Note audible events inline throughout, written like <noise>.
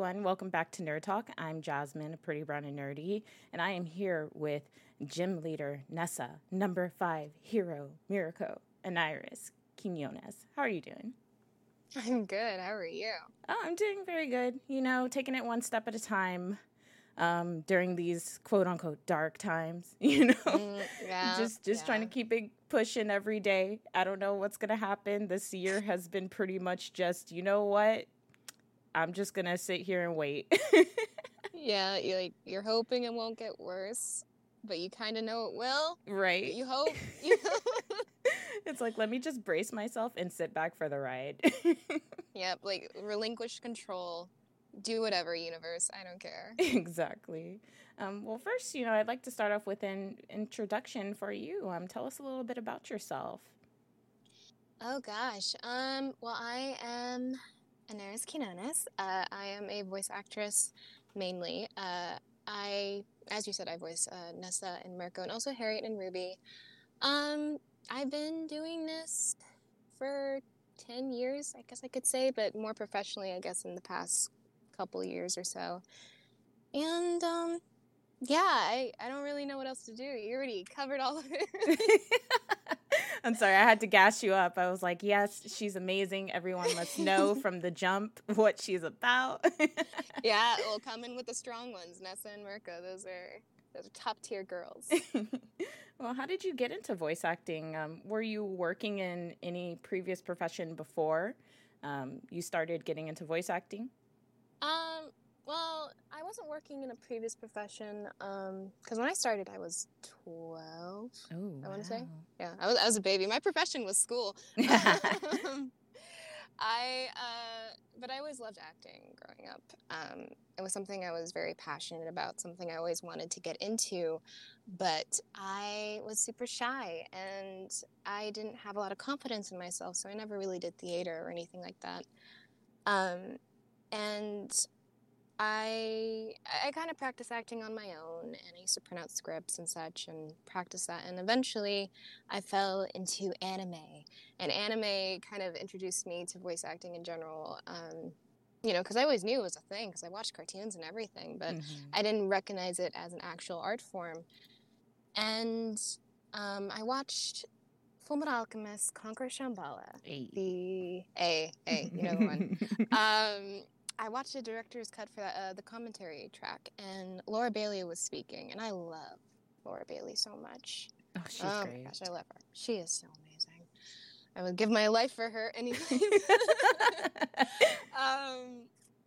everyone. Welcome back to Nerd Talk. I'm Jasmine, pretty brown and nerdy, and I am here with gym leader Nessa, number five hero Miruko, and Iris Quinones. How are you doing? I'm good. How are you? Oh, I'm doing very good. You know, taking it one step at a time um, during these quote unquote dark times. <laughs> You know, mm, yeah, just just yeah. trying to keep it pushing every day. I don't know what's gonna happen. This year has been pretty much just you know what I'm just gonna sit here and wait. <laughs> yeah, you like you're hoping it won't get worse, but you kind of know it will. Right. You hope. <laughs> You know? it's like let me just brace myself and sit back for the ride. <laughs> yep, like relinquish control. Do whatever, universe. I don't care. Exactly. Um, well, first, you know, I'd like to start off with an introduction for you. Um, tell us a little bit about yourself. Oh gosh. Um. Well, I am Anairis Quinones. Uh, I am a voice actress mainly. Uh, I, as you said, I voice uh, Nessa and Mirko and also Harriet and Ruby. Um, I've been doing this for 10 years, I guess I could say, but more professionally, I guess, in the past couple years or so. And um, yeah, I, I don't really know what else to do. You already covered all of it. <laughs> <laughs> <laughs> I'm sorry, I had to gas you up. I was like, yes, she's amazing. Everyone must know <laughs> from the jump what she's about. <laughs> yeah, we'll come in with the strong ones, Nessa and Mirko. Those are those are top tier girls. <laughs> well, how did you get into voice acting? Um, were you working in any previous profession before um, you started getting into voice acting? Um, well, I wasn't working in a previous profession because um, when I started, I was twelve. Oh, I want to say, yeah, I was, I was a baby. My profession was school. <laughs> Um, I, uh, but I always loved acting growing up. Um, it was something I was very passionate about, something I always wanted to get into, but I was super shy and I didn't have a lot of confidence in myself, so I never really did theater or anything like that. Um, and I I kind of practice acting on my own, and I used to print out scripts and such, and practice that. And eventually, I fell into anime, and anime kind of introduced me to voice acting in general. Um, you know, because I always knew it was a thing, because I watched cartoons and everything, but mm-hmm. I didn't recognize it as an actual art form. And um, I watched Fullmetal Alchemist Conquer Shamballa. A. The A, A, you know the one. <laughs> um, I watched the director's cut for uh, the commentary track, and Laura Bailey was speaking, and I love Laura Bailey so much. Oh, she's oh, great. gosh, I love her. She is so amazing. I would give my life for her anyway. <laughs> um,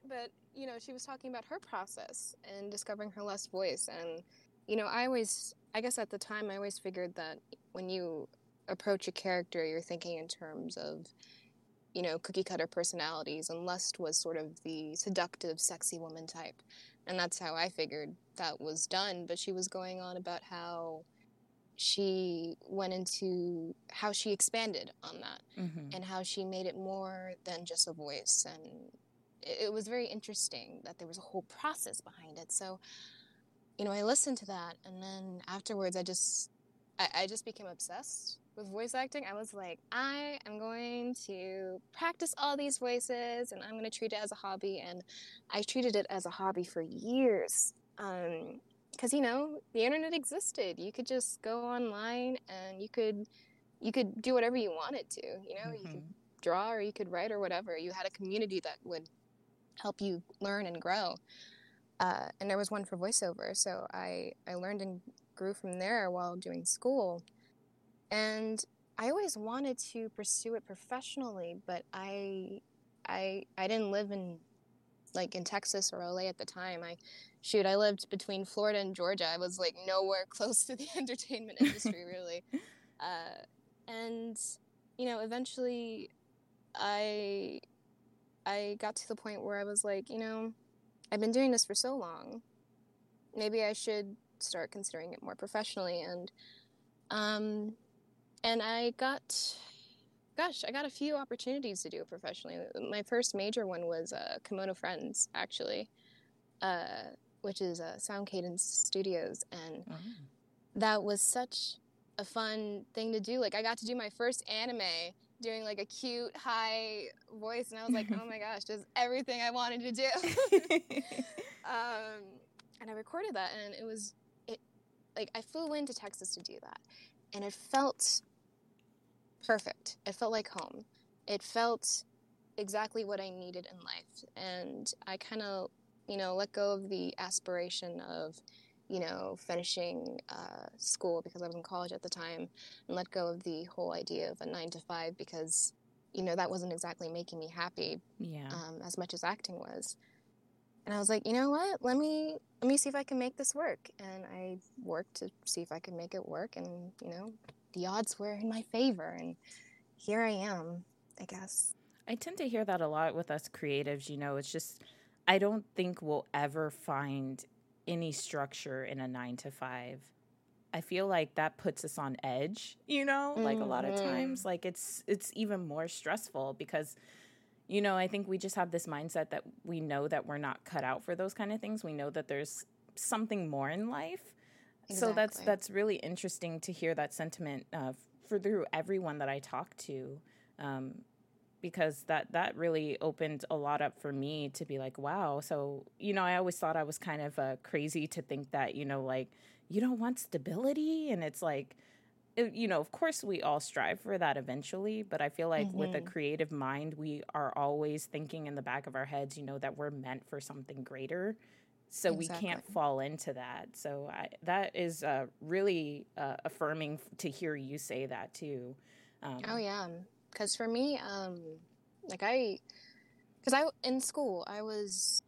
but you know, she was talking about her process and discovering her lost voice, and you know, I always, I guess at the time, I always figured that when you approach a character, you're thinking in terms of you know, cookie cutter personalities, and Lust was sort of the seductive, sexy woman type. And that's how I figured that was done. But she was going on about how she went into how she expanded on that mm-hmm. and how she made it more than just a voice. And it, it was very interesting that there was a whole process behind it. So, you know, I listened to that, and then afterwards, I just, I, I just became obsessed with voice acting, I was like, I am going to practice all these voices and I'm going to treat it as a hobby. And I treated it as a hobby for years. Because, um, you know, the internet existed. You could just go online and you could you could do whatever you wanted to. You know, mm-hmm. you could mm-hmm. draw or you could write or whatever. You had a community that would help you learn and grow. Uh, and there was one for voiceover. So I, I learned and grew from there while doing school. And I always wanted to pursue it professionally, but I I I didn't live in like in Texas or LA at the time. I shoot, I lived between Florida and Georgia. I was like nowhere <laughs> close to the <laughs> entertainment industry <laughs> really. Uh, and you know, eventually I I got to the point where I was like, you know, I've been doing this for so long. Maybe I should start considering it more professionally and um and I got, gosh, I got a few opportunities to do it professionally. My first major one was uh, Kemono Friends, actually, uh, which is uh, Sound Cadence Studios, and oh. that was such a fun thing to do. Like I got to do my first anime doing like a cute high voice, and I was like, oh my gosh, just everything I wanted to do. <laughs> um, and I recorded that, and it was it like I flew into Texas to do that, and it felt perfect. It felt like home. It felt exactly what I needed in life, and I kind of you know let go of the aspiration of you know, finishing uh, school because I was in college at the time and let go of the whole idea of a nine to five because, you know, that wasn't exactly making me happy yeah. um, as much as acting was. And I was like, you know what? Let me let me see if I can make this work. And I worked to see if I could make it work. And you know, the odds were in my favor. And here I am, I guess. I tend to hear that a lot with us creatives. You know, it's just I don't think we'll ever find any structure in a nine to five, I feel like that puts us on edge, you know, mm-hmm. like a lot of times. Mm-hmm. Like it's it's even more stressful because you know, I think we just have this mindset that we know that we're not cut out for those kind of things. We know that there's something more in life. Exactly. So that's that's really interesting to hear that sentiment uh, for through everyone that I talk to. Um, because that that really opened a lot up for me to be like wow so you know i always thought i was kind of uh, crazy to think that you know like you don't want stability and it's like you know of course we all strive for that eventually but i feel like mm-hmm. with a mm-hmm. creative mind we are always thinking in the back of our heads you know that we're meant for something greater so exactly. we can't fall into that so I, that is uh, really uh, affirming to hear you say that too um, oh yeah because for me, um, like I, because I in school I was,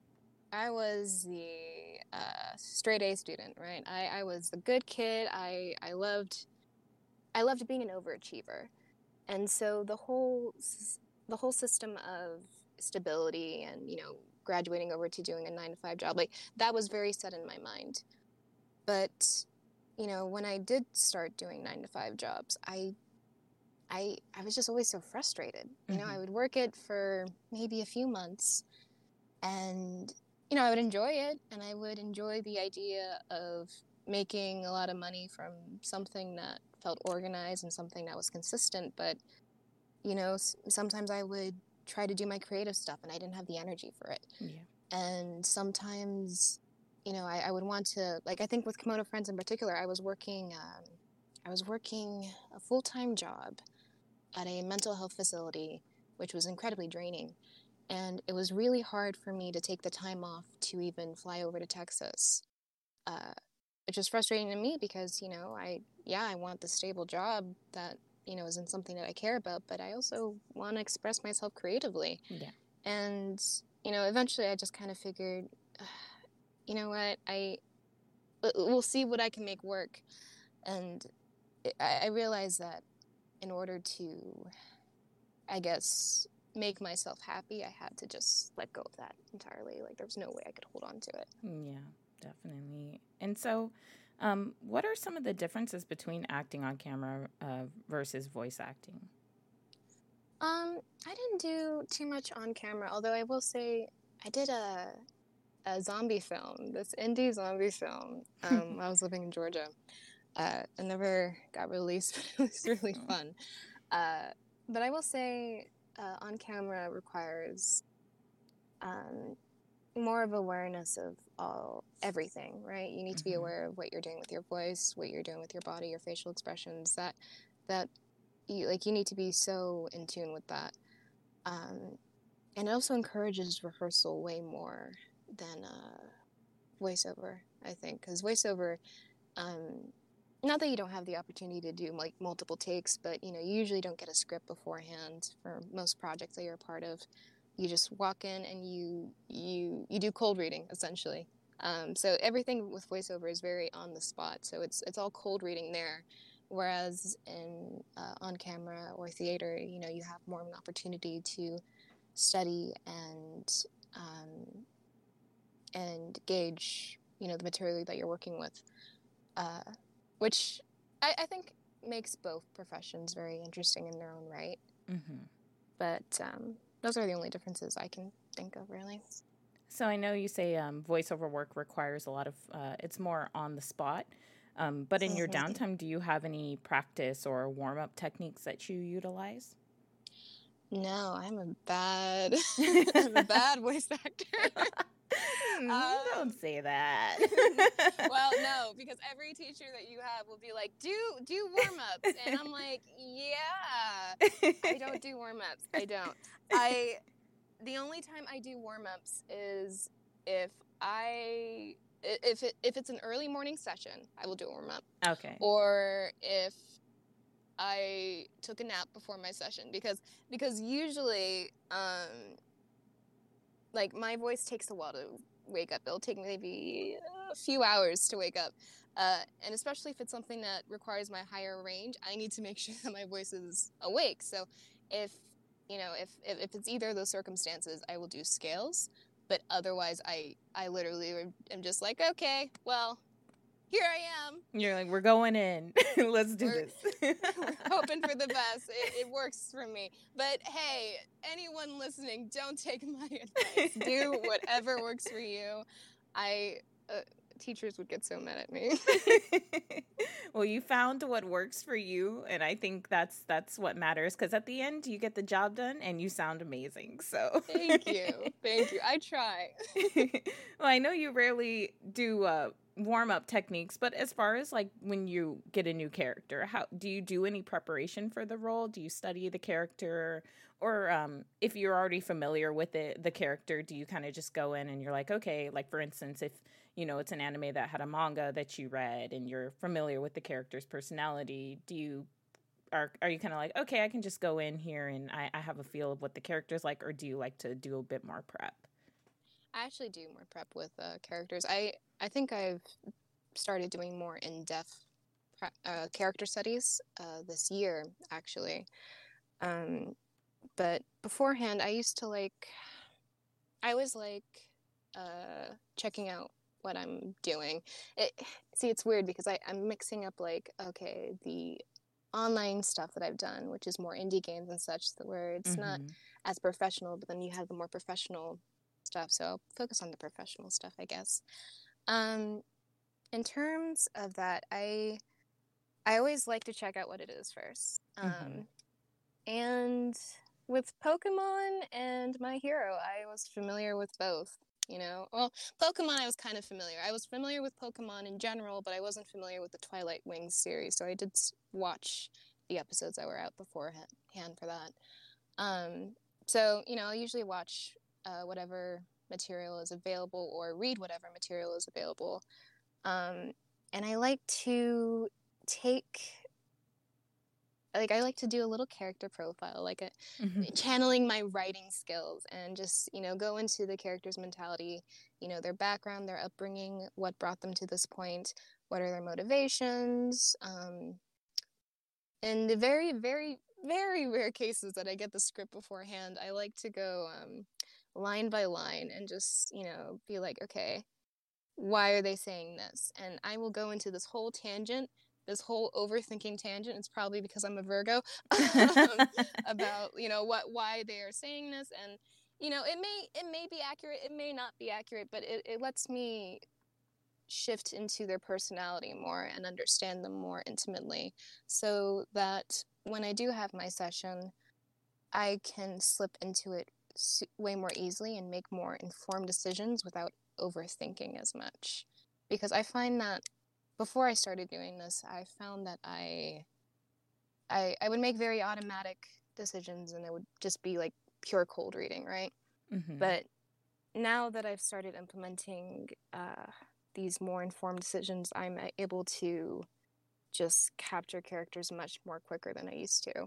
I was the uh, straight A student, right? I, I was the good kid. I I loved, I loved being an overachiever, and so the whole the whole system of stability and you know graduating over to doing a nine to five job like that was very set in my mind but you know when i did start doing nine to five jobs i I I was just always so frustrated. You know, mm-hmm. I would work it for maybe a few months and you know, I would enjoy it and I would enjoy the idea of making a lot of money from something that felt organized and something that was consistent, but you know, sometimes I would try to do my creative stuff and I didn't have the energy for it. Yeah. And sometimes, you know, I, I, would want to, like, I think with Kemono Friends in particular, I was working, um, I was working a full time job at a mental health facility, which was incredibly draining. And it was really hard for me to take the time off to even fly over to Texas. Uh, which was frustrating to me because, you know, I, yeah, I want the stable job that, you know, isn't something that I care about, but I also want to express myself creatively. Yeah. And, you know, eventually I just kind of figured, <sighs> you know what, I, we'll see what I can make work. And I, I realized that in order to, I guess, make myself happy, I had to just let go of that entirely. Like there was no way I could hold on to it. Mm, yeah, definitely. And so, um, what are some of the differences between acting on camera uh, versus voice acting? Um, I didn't do too much on camera, although I will say I did a a zombie film, this indie zombie film. Um, <laughs> I was living in Georgia, uh, it never got released, <laughs> but it was really oh. fun. Uh, but I will say, uh, on camera requires um, more of awareness of all everything, right? You need to be mm-hmm. aware of what you're doing with your voice, what you're doing with your body, your facial expressions. That that you like you need to be so in tune with that. Um, and it also encourages rehearsal way more than uh, voiceover, I think, because voiceover. Um, not that you don't have the opportunity to do like multiple takes, but you know, you usually don't get a script beforehand for most projects that you're a part of. You just walk in and you you you do cold reading essentially. Um, so everything with voiceover is very on the spot. So it's it's all cold reading there. Whereas in uh, on camera or theater, you know, you have more of an opportunity to study and um, and gauge, you know, the material that you're working with. Uh, which I, I think makes both professions very interesting in their own right. Mm-hmm. But um, those are the only differences I can think of, really. So I know you say um, voiceover work requires a lot of, uh, it's more on the spot. Um, but in your mm-hmm. downtime, do you have any practice or warm up techniques that you utilize? No, I'm a bad, <laughs> I'm a <laughs> bad voice actor. <laughs> um, Don't say that. <laughs> well, <laughs> no, because every teacher that you have will be like, "Do do warm ups," and I'm like, "Yeah, I don't do warm ups. I don't. I the only time I do warm ups is if I if it if it's an early morning session, I will do a warm up. Okay. Or if I took a nap before my session because because usually um like my voice takes a while to wake up. It'll take maybe a few hours to wake up. Uh, and especially if it's something that requires my higher range, I need to make <laughs> sure that my voice is awake. So if you know if, if, if it's either of those circumstances, I will do scales. But otherwise, I I literally am just like, okay, well, here I am. You're like, we're going in. <laughs> Let's do we're, this. we're <laughs> <laughs> hoping for the best. It, it, works for me. But hey, anyone listening, don't take my advice. do whatever works for you. I. Uh, teachers would get so mad at me. well, you found what works for you, and I think that's that's what matters. Because at the end, you get the job done, and you sound amazing. So thank you, thank you. I try. well, I know you rarely do. Uh, warm up techniques but as far as like when you get a new character how do you do any preparation for the role? Do you study the character? Or um, if you're already familiar with it the character do you kind of just go in and you're like okay like for instance if you know it's an anime that had a manga that you read and you're familiar with the character's personality do you are, are you kind of like okay i can just go in here and I, I have a feel of what the character's like or do you like to do a bit more prep I actually do more prep with uh, characters. I I think I've started doing more in depth uh, character studies uh, this year, actually. Um, but beforehand, I used to like. I was like uh, checking out what I'm doing. It, see, it's weird because I, I'm mixing up like okay the online stuff that I've done, which is more indie games and such, where it's mm-hmm. not as professional, but then you have the more professional stuff. So I'll focus on the professional stuff, I guess. Um, in terms of that, I I always like to check out what it is first. Um, mm-hmm. And with Pokemon and My Hero, I was familiar with both. You know, well, Pokemon I was kind of familiar. I was familiar with Pokemon in general, but I wasn't familiar with the Twilight Wings series. So I did watch the episodes that were out beforehand for that. Um, so you know, I usually watch uh, whatever material is available or read whatever material is available. Um, and I like to take like I like to do a little character profile, like a, mm-hmm. channeling my writing skills, and just you know go into the character's mentality, you know their background, their upbringing, what brought them to this point, what are their motivations. Um, in the very, very, very rare cases that I get the script beforehand, I like to go um, line by line and just, you know, be like, okay, why are they saying this? And I will go into this whole tangent, this whole overthinking tangent. It's probably because I'm a Virgo <laughs> um, <laughs> about, you know, what why they are saying this and you know, it may it may be accurate, it may not be accurate, but it, it lets me shift into their personality more and understand them more intimately so that when I do have my session, I can slip into it way more easily and make more informed decisions without overthinking as much. Because I find that before I started doing this, I found that I I I would make very automatic decisions and it would just be like pure cold reading, right? Mm-hmm. But now that I've started implementing uh, these more informed decisions, I'm able to just capture characters much more quicker than I used to.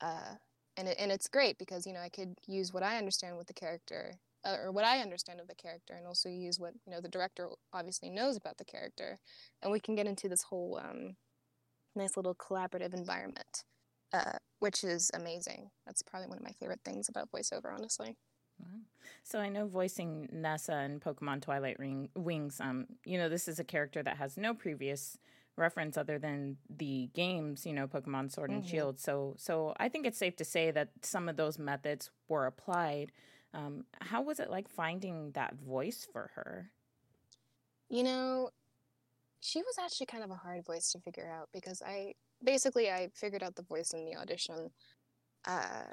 Uh, and it, and it's great because you know I could use what I understand with the character uh, or what I understand of the character, and also use what you know the director obviously knows about the character, and we can get into this whole um, nice little collaborative environment, uh, which is amazing. That's probably one of my favorite things about voiceover, honestly. So I know voicing Nessa in Pokemon Twilight Ring, Wings. Um, you know, this is a character that has no previous reference other than the games, you know, Pokemon Sword and mm-hmm. Shield. So, so I think it's safe to say that some of those methods were applied. Um, how was it like finding that voice for her? You know, she was actually kind of a hard voice to figure out because I basically I figured out the voice in the audition, uh,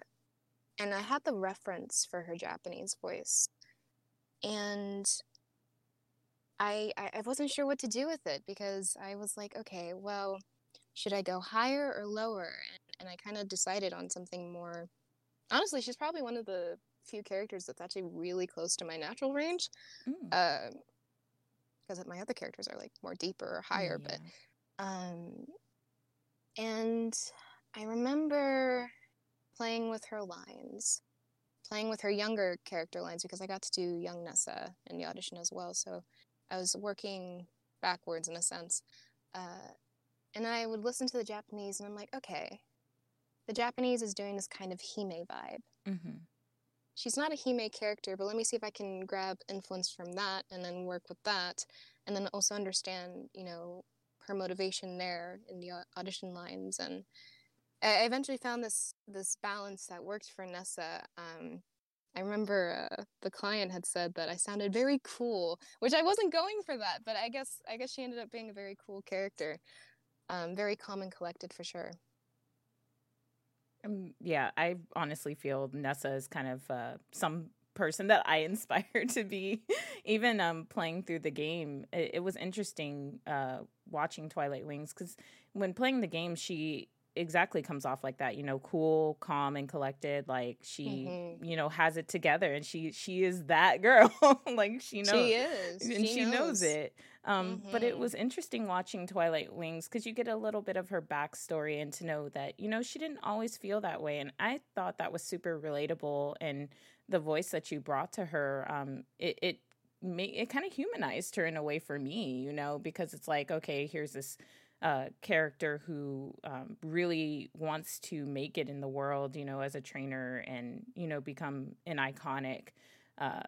and I had the reference for her Japanese voice, and I, I wasn't sure what to do with it because I was like, okay, well, should I go higher or lower? And, and I kind of decided on something more. Honestly, she's probably one of the few characters that's actually really close to my natural range. Because mm. uh, my other characters are like more deeper or higher, yeah. but um, and I remember playing with her lines, playing with her younger character lines because I got to do young Nessa in the audition as well. So I was working backwards in a sense. Uh, and I would listen to the Japanese and I'm like, okay, the Japanese is doing this kind of Hime vibe. Mm-hmm. She's not a Hime character, but let me see if I can grab influence from that and then work with that. And then also understand, you know, her motivation there in the audition lines. And I eventually found this this balance that worked for Nessa. Um, I remember uh, the client had said that I sounded very cool, which I wasn't going for that, but I guess I guess she ended up being a very cool character, um, very calm and collected for sure. Um, yeah, I honestly feel Nessa is kind of uh, some person that I <laughs> inspire to be. Even um, playing through the game, it, it was interesting uh, watching Twilight Wings because when playing the game, she exactly comes off like that you know cool calm and collected like she mm-hmm. you know has it together and she she is that <laughs> girl like she knows she is and she, she knows. knows. it um mm-hmm. but it mm-hmm. was interesting watching twilight wings because you get a little bit of her backstory and to know that you know she didn't always feel that way and i thought that was super relatable and the voice that you brought to her um it, it it kind of humanized her in a way for me, you know, because it's like, okay, here's this uh, character who um, really wants to make it in the world, you know, as a trainer and, you know, become an iconic uh,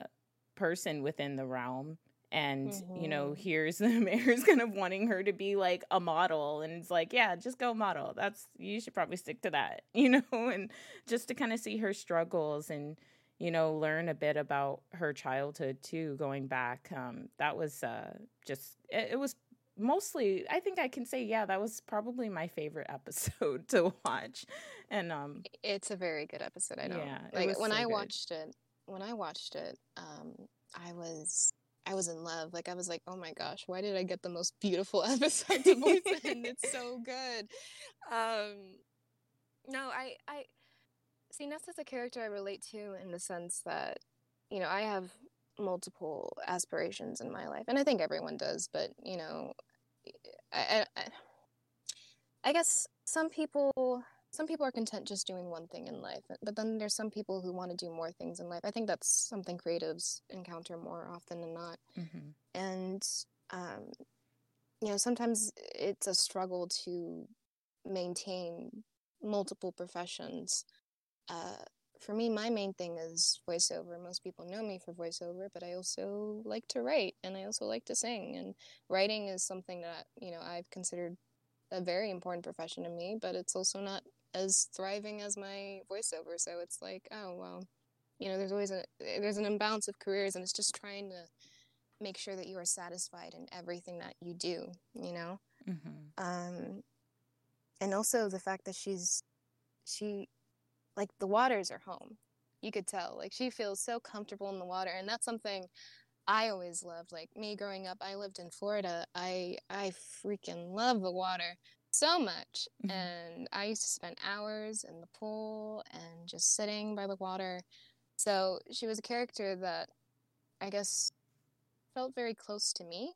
person within the realm. And, mm-hmm. you know, mm-hmm. here's <laughs> the mayor's kind of wanting her to be like a model. And it's like, yeah, just go model. That's, you should probably stick to that, <laughs> you know, and just to kind of see her struggles and, you know, learn a bit about her childhood too, going back. Um, that was uh, just, it, it was mostly i think i can say yeah that was probably my favorite episode <laughs> to watch. And um it's a very good episode i know yeah like when so i good. watched it when i watched it um i was i was in love. Like i was like oh my gosh why did i get the most beautiful <laughs> episode to voice in it's so good. Um no i i see nessa's a character i relate to in the sense that you know i have multiple aspirations in my life and i think everyone does but you know I, I, I guess some people some people are content just doing one thing in life but then there's some people who want to do more things in life i think that's something creatives encounter more often than not mm-hmm. and um, you know sometimes it's a struggle to maintain multiple professions uh, for me, my main thing is voiceover. Most people know me for voiceover, but I also like to write and I also like to sing. And writing is something that, you know, I've considered a very important profession to me, but it's also not as thriving as my voiceover. So it's like, oh, well, you know, there's always a, there's an imbalance of careers and it's just trying to make sure that you are satisfied in everything that you do, you know? Mm-hmm. Um, and also the fact that she's, she like the waters are home. You could tell. Like she feels so comfortable in the water and that's something I always loved. Like me growing up, I lived in Florida. I I freaking love the water so much. Mm-hmm. And I used to spend hours in the pool and just sitting by the water. So she was a character that I guess felt very close to me.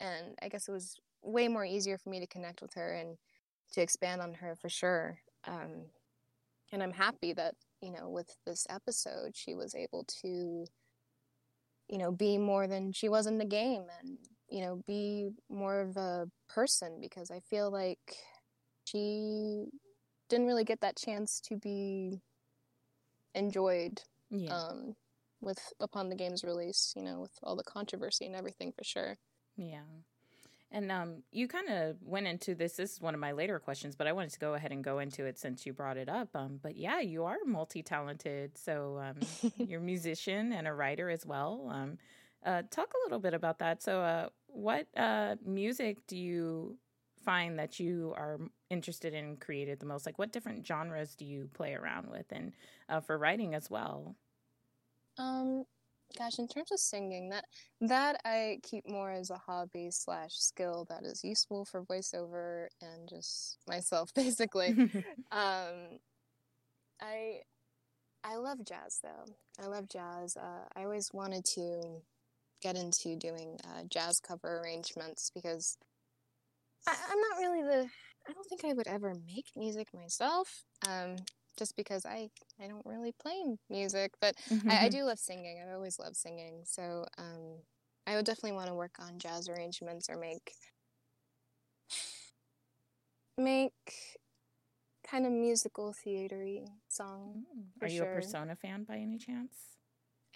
And I guess it was way more easier for me to connect with her and to expand on her for sure. Um, and I'm happy that you know with this episode she was able to you know be more than she was in the game and you know be more of a person because I feel like she didn't really get that chance to be enjoyed yeah. um, with upon the game's release you know with all the controversy and everything for sure yeah and um, you kind of went into this. This is one of my later questions, but I wanted to go ahead and go into it since you brought it up. Um, but yeah, you are multi talented. So um, <laughs> you're a musician and a writer as well. Um, uh, talk a little bit about that. So, uh, what uh, music do you find that you are interested in created the most? Like, what different genres do you play around with, and uh, for writing as well? Um, gosh, in terms of singing, that that I keep more as a hobby slash skill that is useful for voiceover and just myself, <laughs> basically. <laughs> um, I I love jazz though. I love jazz. Uh, I always wanted to get into doing uh, jazz cover arrangements because I, am not really the. I don't think I would ever make music myself. Um, just because I I don't really play music, but I, I, do love singing. I've always loved singing, so um, I would definitely want to work on jazz arrangements or make make kind of musical theatery song. Mm. Are you sure. a Persona fan by any chance?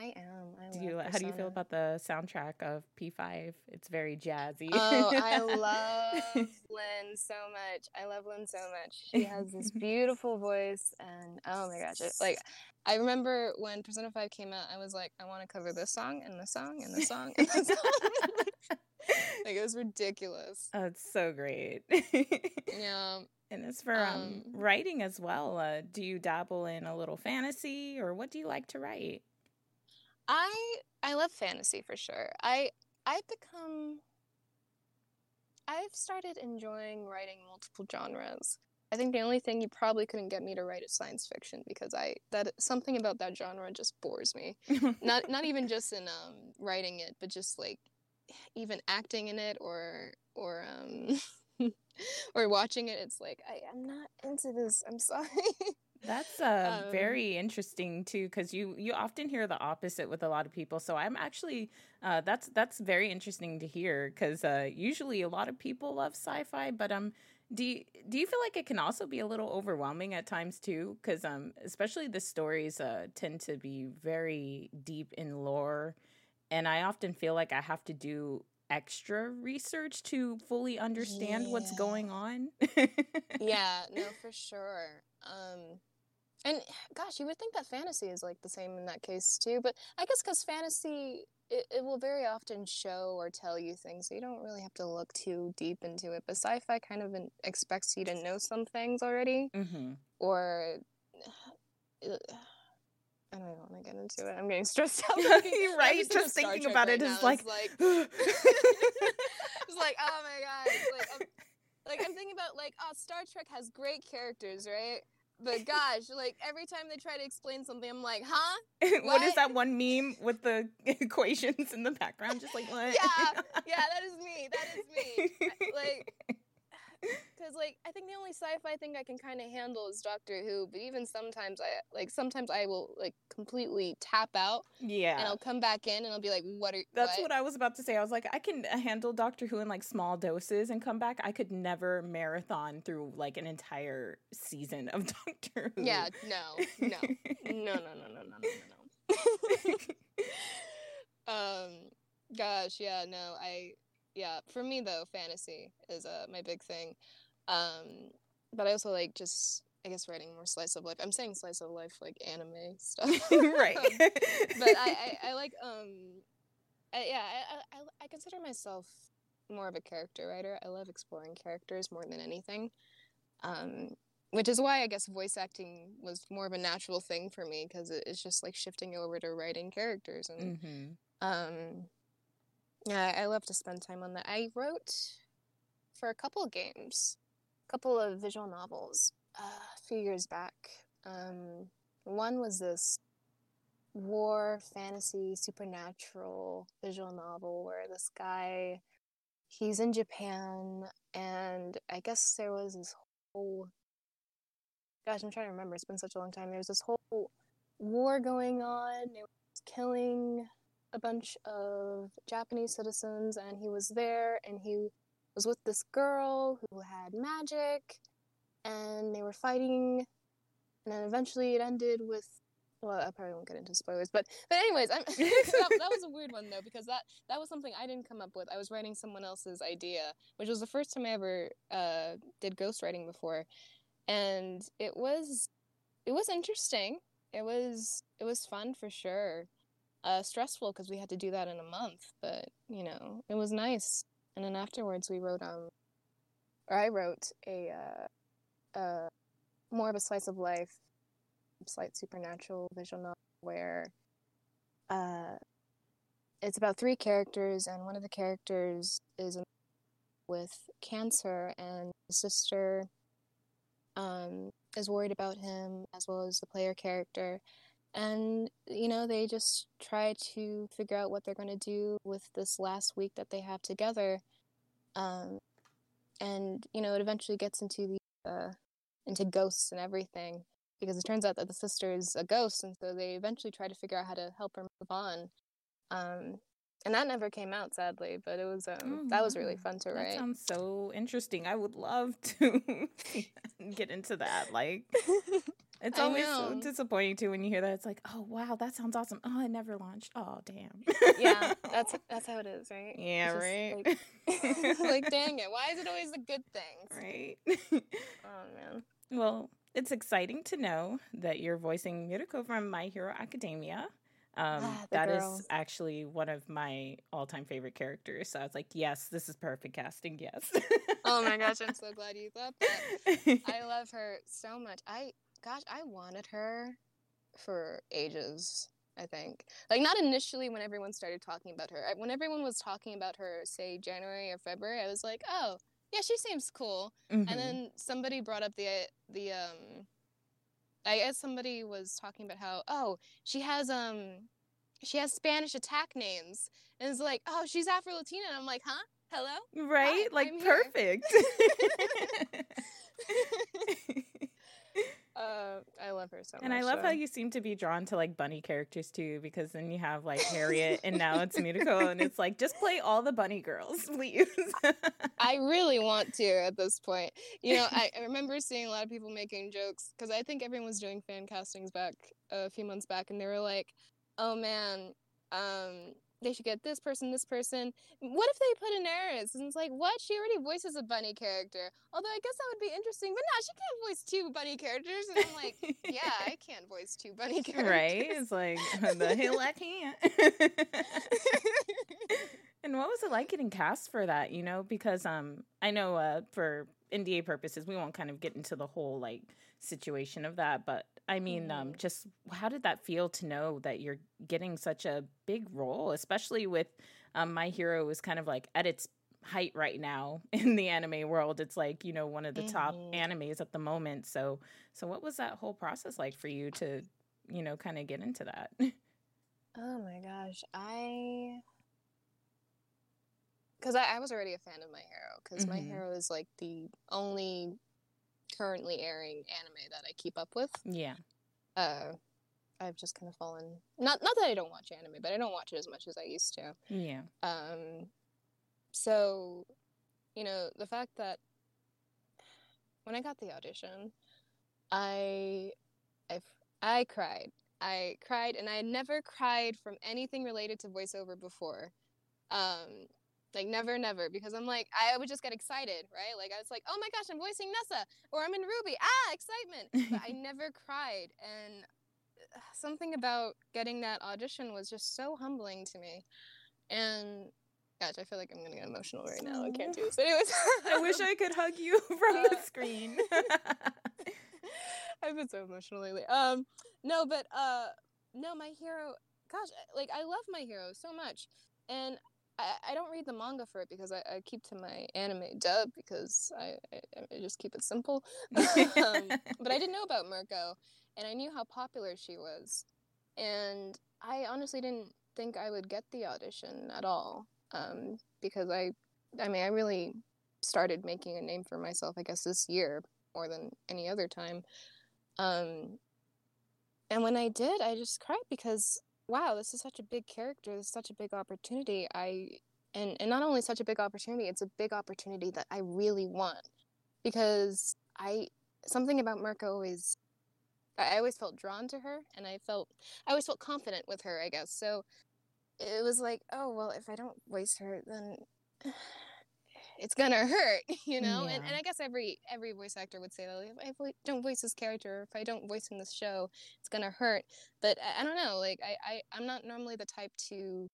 I am. I do you? Persona. How do you feel about the soundtrack of P5? It's very jazzy. Oh, I love <laughs> Lyn so much. I love Lyn so much. <laughs> She has this beautiful voice, and oh my gosh, it, like I remember when Persona 5 came out, I was like, I want to cover this song and this song and this song and this song. <laughs> like it was ridiculous. Oh, it's so great. yeah. And as for um, um, writing as well, uh, do you dabble in a little fantasy, or what do you like to write? I I love fantasy for sure. I I've become I've started enjoying writing multiple genres. I think the only thing you probably couldn't get me to write is science fiction because I that something about that genre just bores me. <laughs> not not even just in um writing it, but just like even acting in it or or um <laughs> or watching it. It's like I I'm not into this. I'm sorry. <laughs> That's uh, um, very interesting too, because you you often hear the opposite with a lot of people. So I'm actually uh, that's that's very interesting to hear because uh, usually a lot of people love sci-fi, but um, do you, do you feel like it can also be a little overwhelming at times too? Because um, especially the stories uh tend to be very deep in lore, and I often feel like I have to do extra research to fully understand yeah. what's going on. <laughs> yeah, no, for sure. Um, and gosh, you would think that fantasy is like the same in that case too, but I guess because fantasy, it, it will very often show or tell you things, so you don't really have to look too deep into it. But sci fi kind of expects you to know some things already, mm-hmm. or. <sighs> I don't want to get into it. I'm getting stressed <laughs> out. You're right. Just, just thinking about right it is like, like <laughs> <laughs> it's like, oh my god, like, I'm, like I'm thinking about like, oh, Star Trek has great characters, right? But gosh, like every time they try to explain something, I'm like, huh? What? <laughs> what is that one meme with the <laughs> equations in the background? Just like <laughs> what? Yeah, yeah, that is me. That is me. like <laughs> because like I think the only sci-fi thing I can kind of handle is Doctor Who, but even sometimes I like sometimes I will like completely tap out. Yeah, and I'll come back in and I'll be like, "What are?" That's what? what I was about to say. I was like, I can handle Doctor Who in like small doses and come back. I could never marathon through like an entire season of <laughs> Doctor Who. Yeah, no, no, no, no, no, no, no, no, no. <laughs> um, gosh, yeah, no, I yeah, for me though, fantasy is uh, my big thing. Um, but I also like just I guess writing more slice of life. I'm saying slice of life like anime stuff, <laughs> right? <laughs> um, but I, I, <laughs> I like um, I, yeah, I, I I consider myself more of a character writer. I love exploring characters more than anything. Um, which is why I guess voice acting was more of a natural thing for me because it's just like shifting over to writing characters and mm-hmm. um yeah, I love to spend time on that. I wrote for a couple of games, a couple of visual novels uh, a few years back. Um, one was this war, fantasy, supernatural visual novel where this guy, he's in Japan, and I guess there was this whole. Gosh, I'm trying to remember. It's been such a long time. There was this whole war going on. It was killing a bunch of Japanese citizens, and he was there, and he was with this girl who had magic, and they were fighting, and then eventually it ended with. Well, I probably won't get into spoilers, but but anyways, <laughs> that, that was a weird one though because that that was something I didn't come up with. I was writing someone else's idea, which was the first time I ever uh, did ghostwriting before, and it was it was interesting. It was it was fun for sure uh, stressful because we had to do that in a month, but you know, it was nice. And then afterwards, we wrote um or I wrote a uh, uh, more of a slice of life, slight supernatural visual novel where uh, it's about three characters, and one of the characters is with cancer, and the sister um, is worried about him as well as the player character. And, you know, they just try to figure out what they're going to do with this last week that they have together. Um, and, you know, it eventually gets into the, uh, into ghosts and everything because it turns out that the sister is a ghost. And so they eventually try to figure out how to help her move on. Um, and that never came out sadly but it was um oh, that was really fun to write that sounds so interesting i would love to <laughs> get into that like <laughs> it's always so disappointing too when you hear that it's like oh wow that sounds awesome oh it never launched oh damn yeah that's <laughs> that's how it is right yeah right like, <laughs> like dang it why is it always the good things right oh man <laughs> well it's exciting to know that you're voicing Miruko from My Hero Academia. Um, ah, that girls. is actually one of my all-time favorite characters. So I was like, yes, this is perfect casting. Yes. oh my gosh, I'm so glad you thought that. I love her so much. I gosh, I wanted her for ages. I think like not initially when everyone started talking about her. When everyone was talking about her, say January or February, I was like, oh yeah, she seems cool. Mm-hmm. And then somebody brought up the the um I guess somebody was talking about how oh she has um she has Spanish attack names and it's like oh she's Afro Latina and I'm like huh hello right Hi, like I'm perfect <laughs> <laughs> <laughs> Uh, I love her so and much. And I love so. how you seem to be drawn to like bunny characters too, because then you have like Harriet and now it's Miruko, and it's like just play all the bunny girls, <laughs> please. I really want to at this point. You know, I, <laughs> I remember seeing a lot of people making jokes because I think everyone was doing fan castings back a few months back, and they were like, "Oh man, um, they should get this person, this person. What if they put Anairis? And it's like, what? She already voices a bunny character. Although I guess that would be interesting, but no, she can't voice two bunny characters. And I'm like, yeah, I <laughs> can't voice two bunny characters. Right? It's like, <laughs> the hell I can't. <laughs> and what was it like getting cast for that? You know, because um, I know uh, for NDA purposes, we won't kind of get into the whole like situation of that, but I mean, um, just how did that feel to know that you're getting such a big role, especially with um, My Hero is kind of like at its height right now <laughs> in the anime world. It's like you know one of the mm-hmm. top animes at the moment. So, so what was that whole process like for you to, you know, kind of get into that? <laughs> Oh my gosh, I because I, I, was already a fan of My Hero because mm-hmm. My Hero is like the only currently airing anime that I keep up with. Yeah. Uh, I've just kind of fallen not not that I don't watch anime, but I don't watch it as much as I used to. Yeah. Um. So, you know, the fact that when I got the audition, I, I, I cried. I cried, and I had never cried from anything related to voiceover before. Um, like never, never, because I'm like I would just get excited, right? Like I was like, oh my gosh, I'm voicing Nessa, or I'm in ruby ah, excitement. But I <laughs> never cried, and uh, something about getting that audition was just so humbling to me. And gosh, I feel like I'm gonna get emotional right now. I can't do this. Anyways, <laughs> I wish I could hug you <laughs> from uh, the screen. I've been so emotional lately. Um, no, but uh, no, my hero. Gosh, like I love my hero so much, and I, I don't read the manga for it because I, I keep to my anime dub because I, I, I just keep it simple. <laughs> um, <laughs> but I didn't know about Mirko, and I knew how popular she was, and I honestly didn't think I would get the audition at all um, because I, I mean, I really started making a name for myself, I guess, this year more than any other time. Um, and when I did, I just cried because wow, this is such a big character. This is such a big opportunity. I and and not only such a big opportunity, it's a big opportunity that I really want because I something about Mirko always I always felt drawn to her and I felt I always felt confident with her, I guess. So it was like, oh well, if I don't voice her, then it's gonna hurt, <laughs> you know. Yeah. And, and I guess every every voice actor would say that if I vo- don't voice this character, if I don't voice in this show, it's gonna hurt. But I, I don't know. Like I, I I'm not normally the type to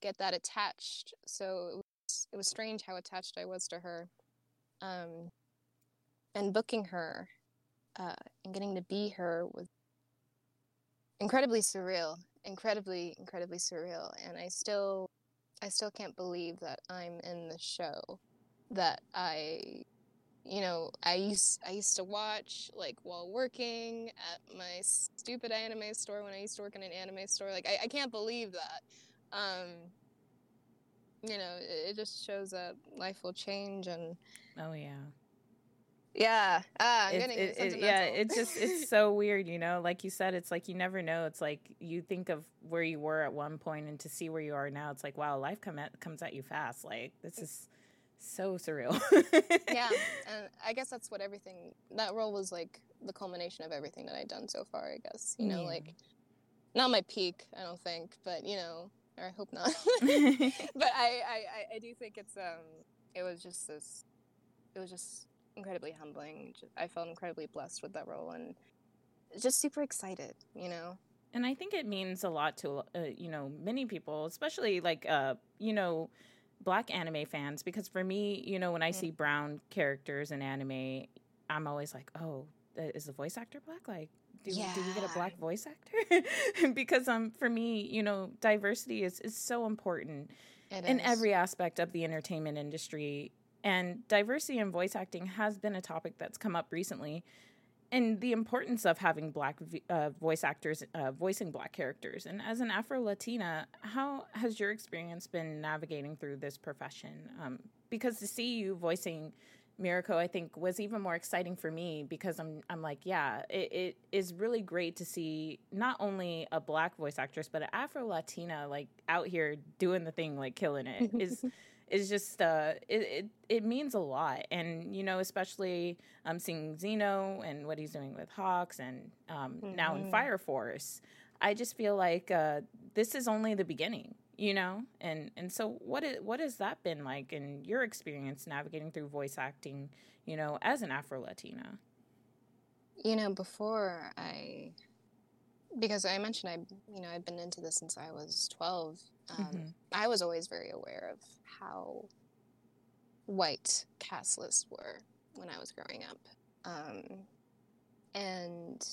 get that attached. So it was it was strange how attached I was to her. Um, and booking her uh, and getting to be her was incredibly surreal, incredibly, incredibly surreal. And I still, I still can't believe that I'm in the show that I you know, I used I used to watch like while working at my stupid anime store when I used to work in an anime store. Like I, I can't believe that. Um, you know, it, it, just shows that life will change and. Oh yeah. Yeah. Ah, I'm it, getting it, it, yeah. It's just it's <laughs> so weird, you know. Like you said, it's like you never know. It's like you think of where you were at one point, and to see where you are now, it's like wow, life come at, comes at you fast. Like this is so surreal. yeah, <laughs> and I guess that's what everything that role was like the culmination of everything that I'd done so far. I guess you know, yeah. like not my peak, I don't think, but you know, or I hope not. <laughs> <laughs> but I, I, I do think it's um, it was just this, it was just incredibly humbling. I felt incredibly blessed with that role and just super excited, you know. And I think it means a lot to uh, you know many people, especially like uh, you know black anime fans because for me, you know, when I mm-hmm. see brown characters in anime, I'm always like, oh, is the voice actor black? Like, do, yeah. do we get a black voice actor? <laughs> because um, for me, you know, diversity is, is so important it in is. every aspect of the entertainment industry. And diversity in voice acting has been a topic that's come up recently and the importance of having black uh, voice actors uh, voicing black characters. And as an Afro Latina, how has your experience been navigating through this profession? Um, because to see you voicing Miruko, I think was even more exciting for me because I'm I'm like, yeah, it, it is really great to see not only a black voice actress but an Afro Latina like out here doing the thing, like killing it. Is <laughs> is just uh, it, it, it means a lot, and you know, especially um, seeing Zeno and what he's doing with Hawks, and um, mm-hmm. now in mm-hmm. Fire Force. I just feel like uh, this is only the beginning, you know, and and so what is what has that been like in your experience navigating through voice acting, you know, as an Afro Latina? You know, before I because I mentioned I, you know, I've been into this since I was 12. Um, mm-hmm. I was always very aware of how white cast lists were when I was growing up. Um, and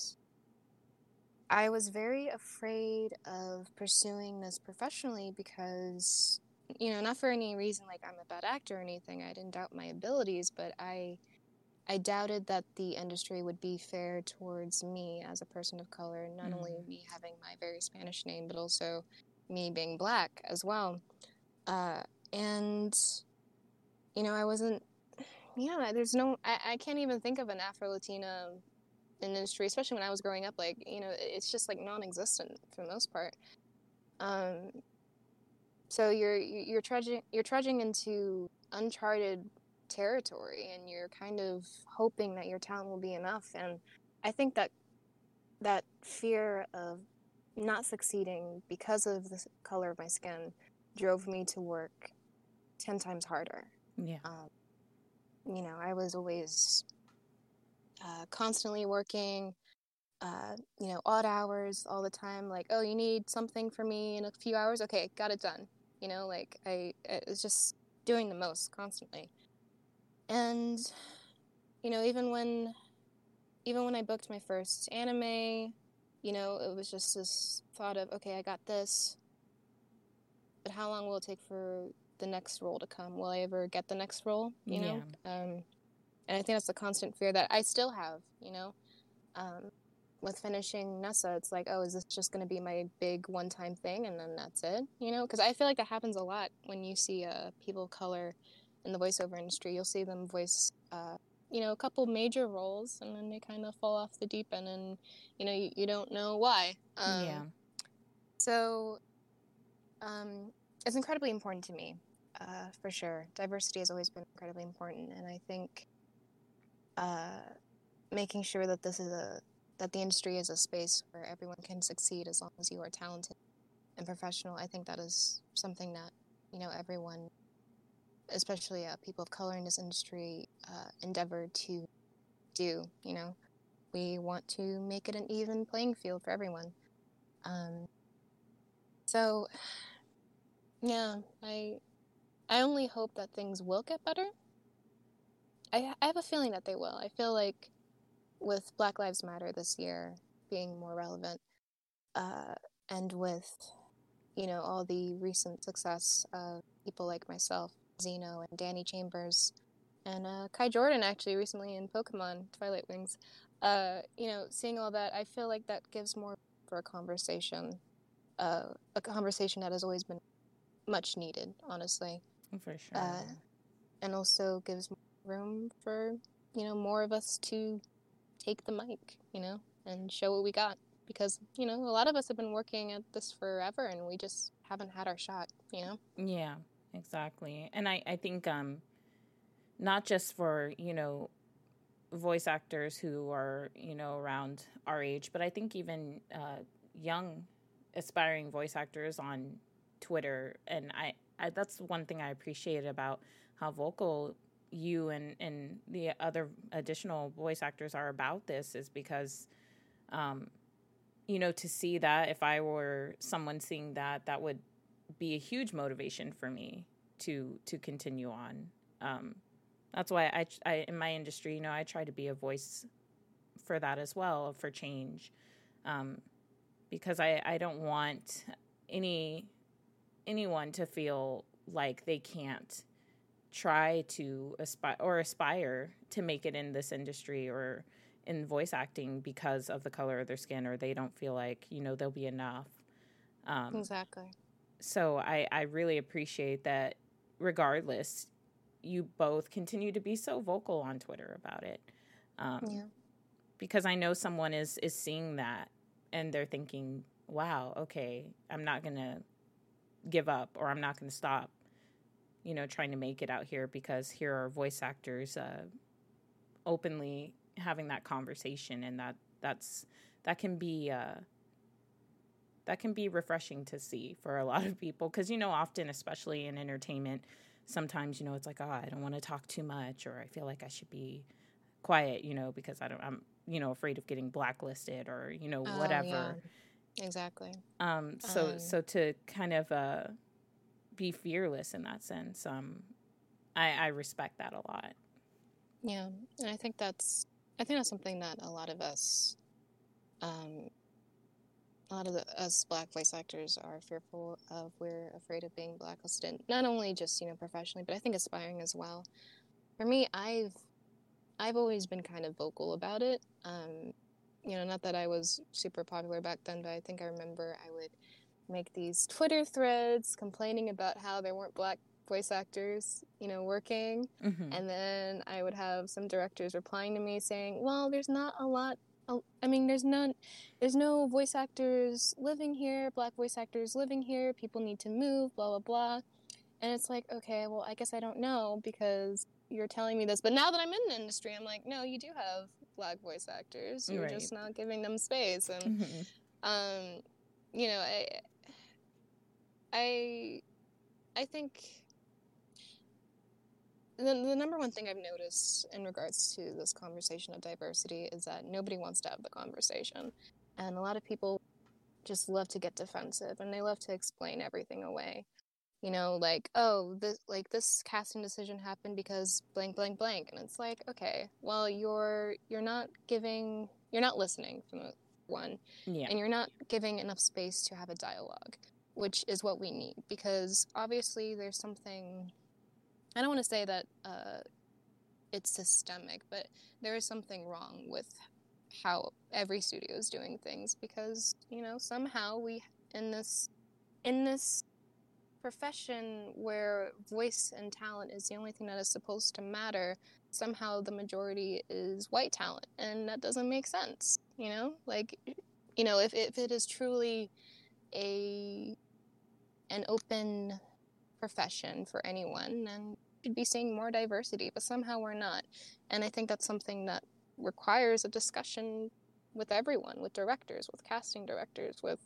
I was very afraid of pursuing this professionally because, you know, not for any reason like I'm a bad actor or anything. I didn't doubt my abilities, but I I doubted that the industry would be fair towards me as a person of color, not mm. only me having my very Spanish name, but also me being black as well. Uh, and, you know, I wasn't, yeah, there's no, I, I can't even think of an Afro Latina industry, especially when I was growing up. Like, you know, it's just like non existent for the most part. Um, so you're you're trudging you're trudging into uncharted territory and you're kind of hoping that your talent will be enough and i think that that fear of not succeeding because of the color of my skin drove me to work 10 times harder. Yeah. Um, you know i was always uh, constantly working uh, you know odd hours all the time like oh you need something for me in a few hours? Okay got it done. You know like i, I was just doing the most constantly. And you know even when even when i booked my first anime you know it was just this thought of okay i got this but how long will it take for the next role to come? Will i ever get the next role? You know? Yeah. um, and i think that's the constant fear that i still have you know? Um, with finishing Nessa it's like oh is this just going to be my big one-time thing and then that's it? You know? Because i feel like that happens a lot when you see uh, people of color in the voiceover industry, you'll see them voice, uh, you know, a couple major roles, and then they kind of fall off the deep end, and you know, you, you don't know why. Um, yeah. So, um, it's incredibly important to me, uh, for sure. Diversity has always been incredibly important, and I think uh, making sure that this is a that the industry is a space where everyone can succeed as long as you are talented and professional. I think that is something that you know everyone especially uh, people of color in this industry, uh, endeavor to do. You know, we want to make it an even playing field for everyone. Um, so, yeah, I I only hope that things will get better. I, I have a feeling that they will. I feel like with Black Lives Matter this year being more relevant, uh, and with you know all the recent success of people like myself, Zeno and Danny Chambers, and uh, Kai Jordan actually recently in Pokemon Twilight Wings. Uh, you know, seeing all that, I feel like that gives more for a conversation, uh, a conversation that has always been much needed, honestly. For sure. Uh, and also gives room for you know more of us to take the mic, you know, and show what we got. Because you know, a lot of us have been working at this forever, and we just haven't had our shot. You know. Yeah, exactly. And I I think um, not just for you know voice actors who are you know around our age, but I think even uh, young aspiring voice actors on Twitter, and I, I that's one thing I appreciate about how vocal you and and the other additional voice actors are about this is because um you know to see that if i were someone seeing that that would be a huge motivation for me to to continue on. Um that's why I, I in my industry you know i try to be a voice for that as well for change. Um because i i don't want any anyone to feel like they can't try to aspire or aspire to make it in this industry or in voice acting because of the color of their skin or they don't feel like you know they'll be enough. Um, exactly so I, I really appreciate that regardless you both continue to be so vocal on twitter about it um, yeah. because i know someone is is seeing that and they're thinking wow okay i'm not gonna give up or i'm not gonna stop you know, trying to make it out here because here are voice actors uh, openly having that conversation, and that that's that can be uh, that can be refreshing to see for a lot of people because you know, often, especially in entertainment, sometimes you know it's like, oh, I don't want to talk too much, or I feel like I should be quiet, you know, because I don't, I'm you know afraid of getting blacklisted or you know oh, whatever. Yeah. Exactly. Um. So um, so to kind of uh be fearless in that sense. Um, I, I respect that a lot. Yeah, and I think that's I think that's something that a lot of us, um, a lot of the, us black voice actors are fearful of. We're afraid of being blacklisted, not only just you know professionally, but I think aspiring as well. For me, I've I've always been kind of vocal about it. Um, you know, not that I was super popular back then, but I think I remember I would make these Twitter threads complaining about how there weren't black voice actors, you know, working. Mm-hmm. And then I would have some directors replying to me saying, "Well, there's not a lot I mean, there's none, there's no voice actors living here, black voice actors living here. People need to move, blah blah blah." And it's like, okay, well, I guess I don't know because you're telling me this. But now that I'm in the industry, I'm like, no, you do have black voice actors. You're right. just not giving them space. And, mm-hmm. um, you know, I, I I think the, the number one thing I've noticed in regards to this conversation of diversity is that nobody wants to have the conversation. And a lot of people just love to get defensive and they love to explain everything away. You know, like, oh, this like this casting decision happened because blank blank blank and it's like, okay, well you're you're not giving you're not listening from one. Yeah. And you're not giving enough space to have a dialogue which is what we need because obviously there's something I don't want to say that uh, it's systemic, but there is something wrong with how every studio is doing things because you know somehow we in this in this profession where voice and talent is the only thing that is supposed to matter somehow the majority is white talent and that doesn't make sense you know? Like you know if, if it is truly a an open profession for anyone and should be seeing more diversity, but somehow we're not. And I think that's something that requires a discussion with everyone, with directors, with casting directors, with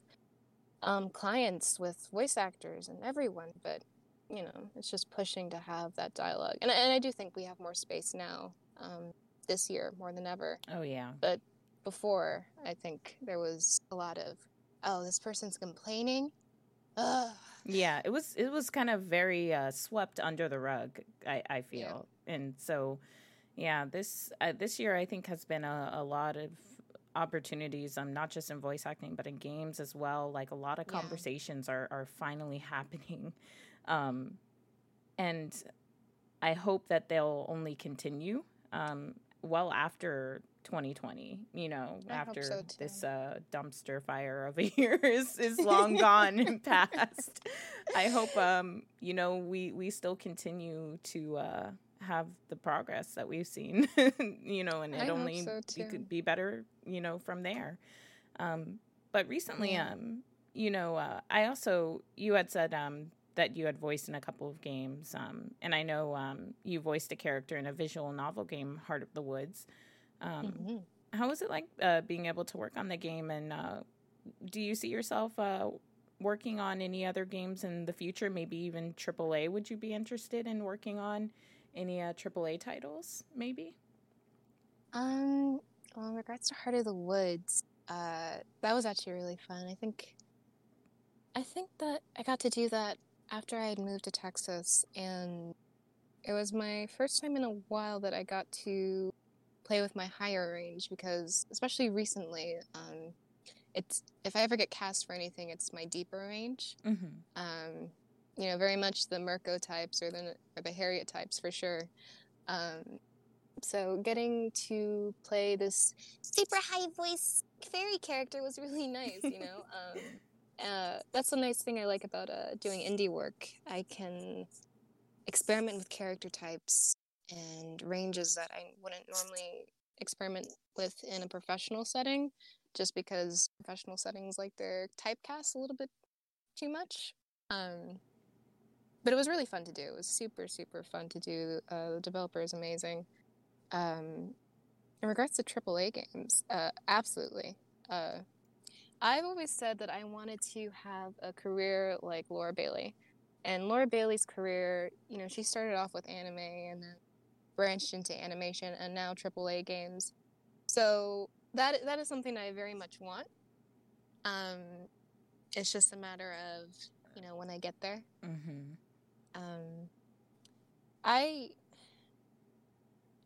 um, clients, with voice actors, and everyone. But you know, it's just pushing to have that dialogue. And, and I do think we have more space now um, this year more than ever. Oh yeah. But before, I think there was a lot of, oh, this person's complaining. Ugh, yeah, it was it was kind of very uh, swept under the rug. I, I feel, yeah. and so Yeah, this uh, this year I think has been a, a lot of opportunities um not just in voice acting but in games as well like a lot of conversations yeah. are are finally <laughs> happening um and i hope that they'll only continue um well after 2020 you know I after so this uh, dumpster fire of a <laughs> year is, is long <laughs> gone and past. I hope um you know we we still continue to uh have the progress that we've seen <laughs> you know and it I only so could be better you know from there. Um but recently yeah. um you know uh, i also you had said um that you had voiced in a couple of games um and i know um you voiced a character in a visual novel game heart of the woods um mm-hmm how was it like uh, being able to work on the game? And uh, do you see yourself uh, working on any other games in the future? Maybe even AAA? Would you be interested in working on any AAA uh, titles? Maybe. Um. Well, in regards to Heart of the Woods, uh, that was actually really fun. I think. I think that I got to do that after I had moved to Texas, and it was my first time in a while that I got to play with my higher range because, especially recently, um, it's if I ever get cast for anything, it's my deeper range. Mm-hmm. Um, you know, very much the Mirko types or the or the Harriet types for sure. Um, so getting to play this super high voice fairy character was really nice. You know, <laughs> um, uh, that's the nice thing I like about uh, doing indie work. I can experiment with character types and ranges that I wouldn't normally experiment with in a professional setting, just because professional settings like their typecast a little bit too much. Um, but it was really fun to do. It was super, super fun to do. Uh, the developer is amazing. Um, in regards to AAA games, uh, absolutely. Uh, I've always said that I wanted to have a career like Laura Bailey. And Laura Bailey's career, you know, she started off with anime and then branched into animation and now AAA games. So that that is something I very much want. Um, it's just a matter of you know when I get there. Mm-hmm. Um, I,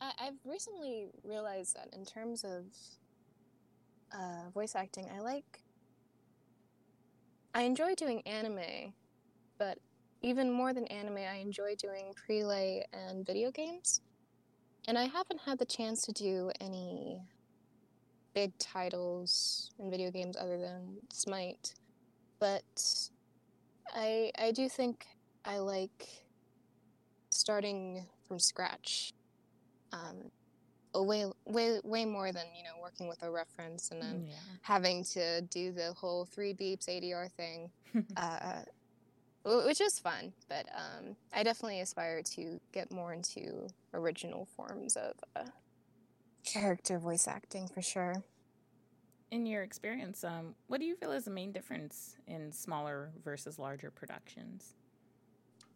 I I've recently realized that in terms of uh, voice acting, I like. I enjoy doing anime, but even more than anime, I enjoy doing prelay and video games. And I haven't had the chance to do any big titles in video games other than Smite. But I I do think I like starting from scratch. Um, way way way more than you know working with a reference and then yeah. having to do the whole three beeps ADR thing. <laughs> uh, which is fun. But um, I definitely aspire to get more into original forms of uh, character voice acting for sure. In your experience, um, what do you feel is the main difference in smaller versus larger productions?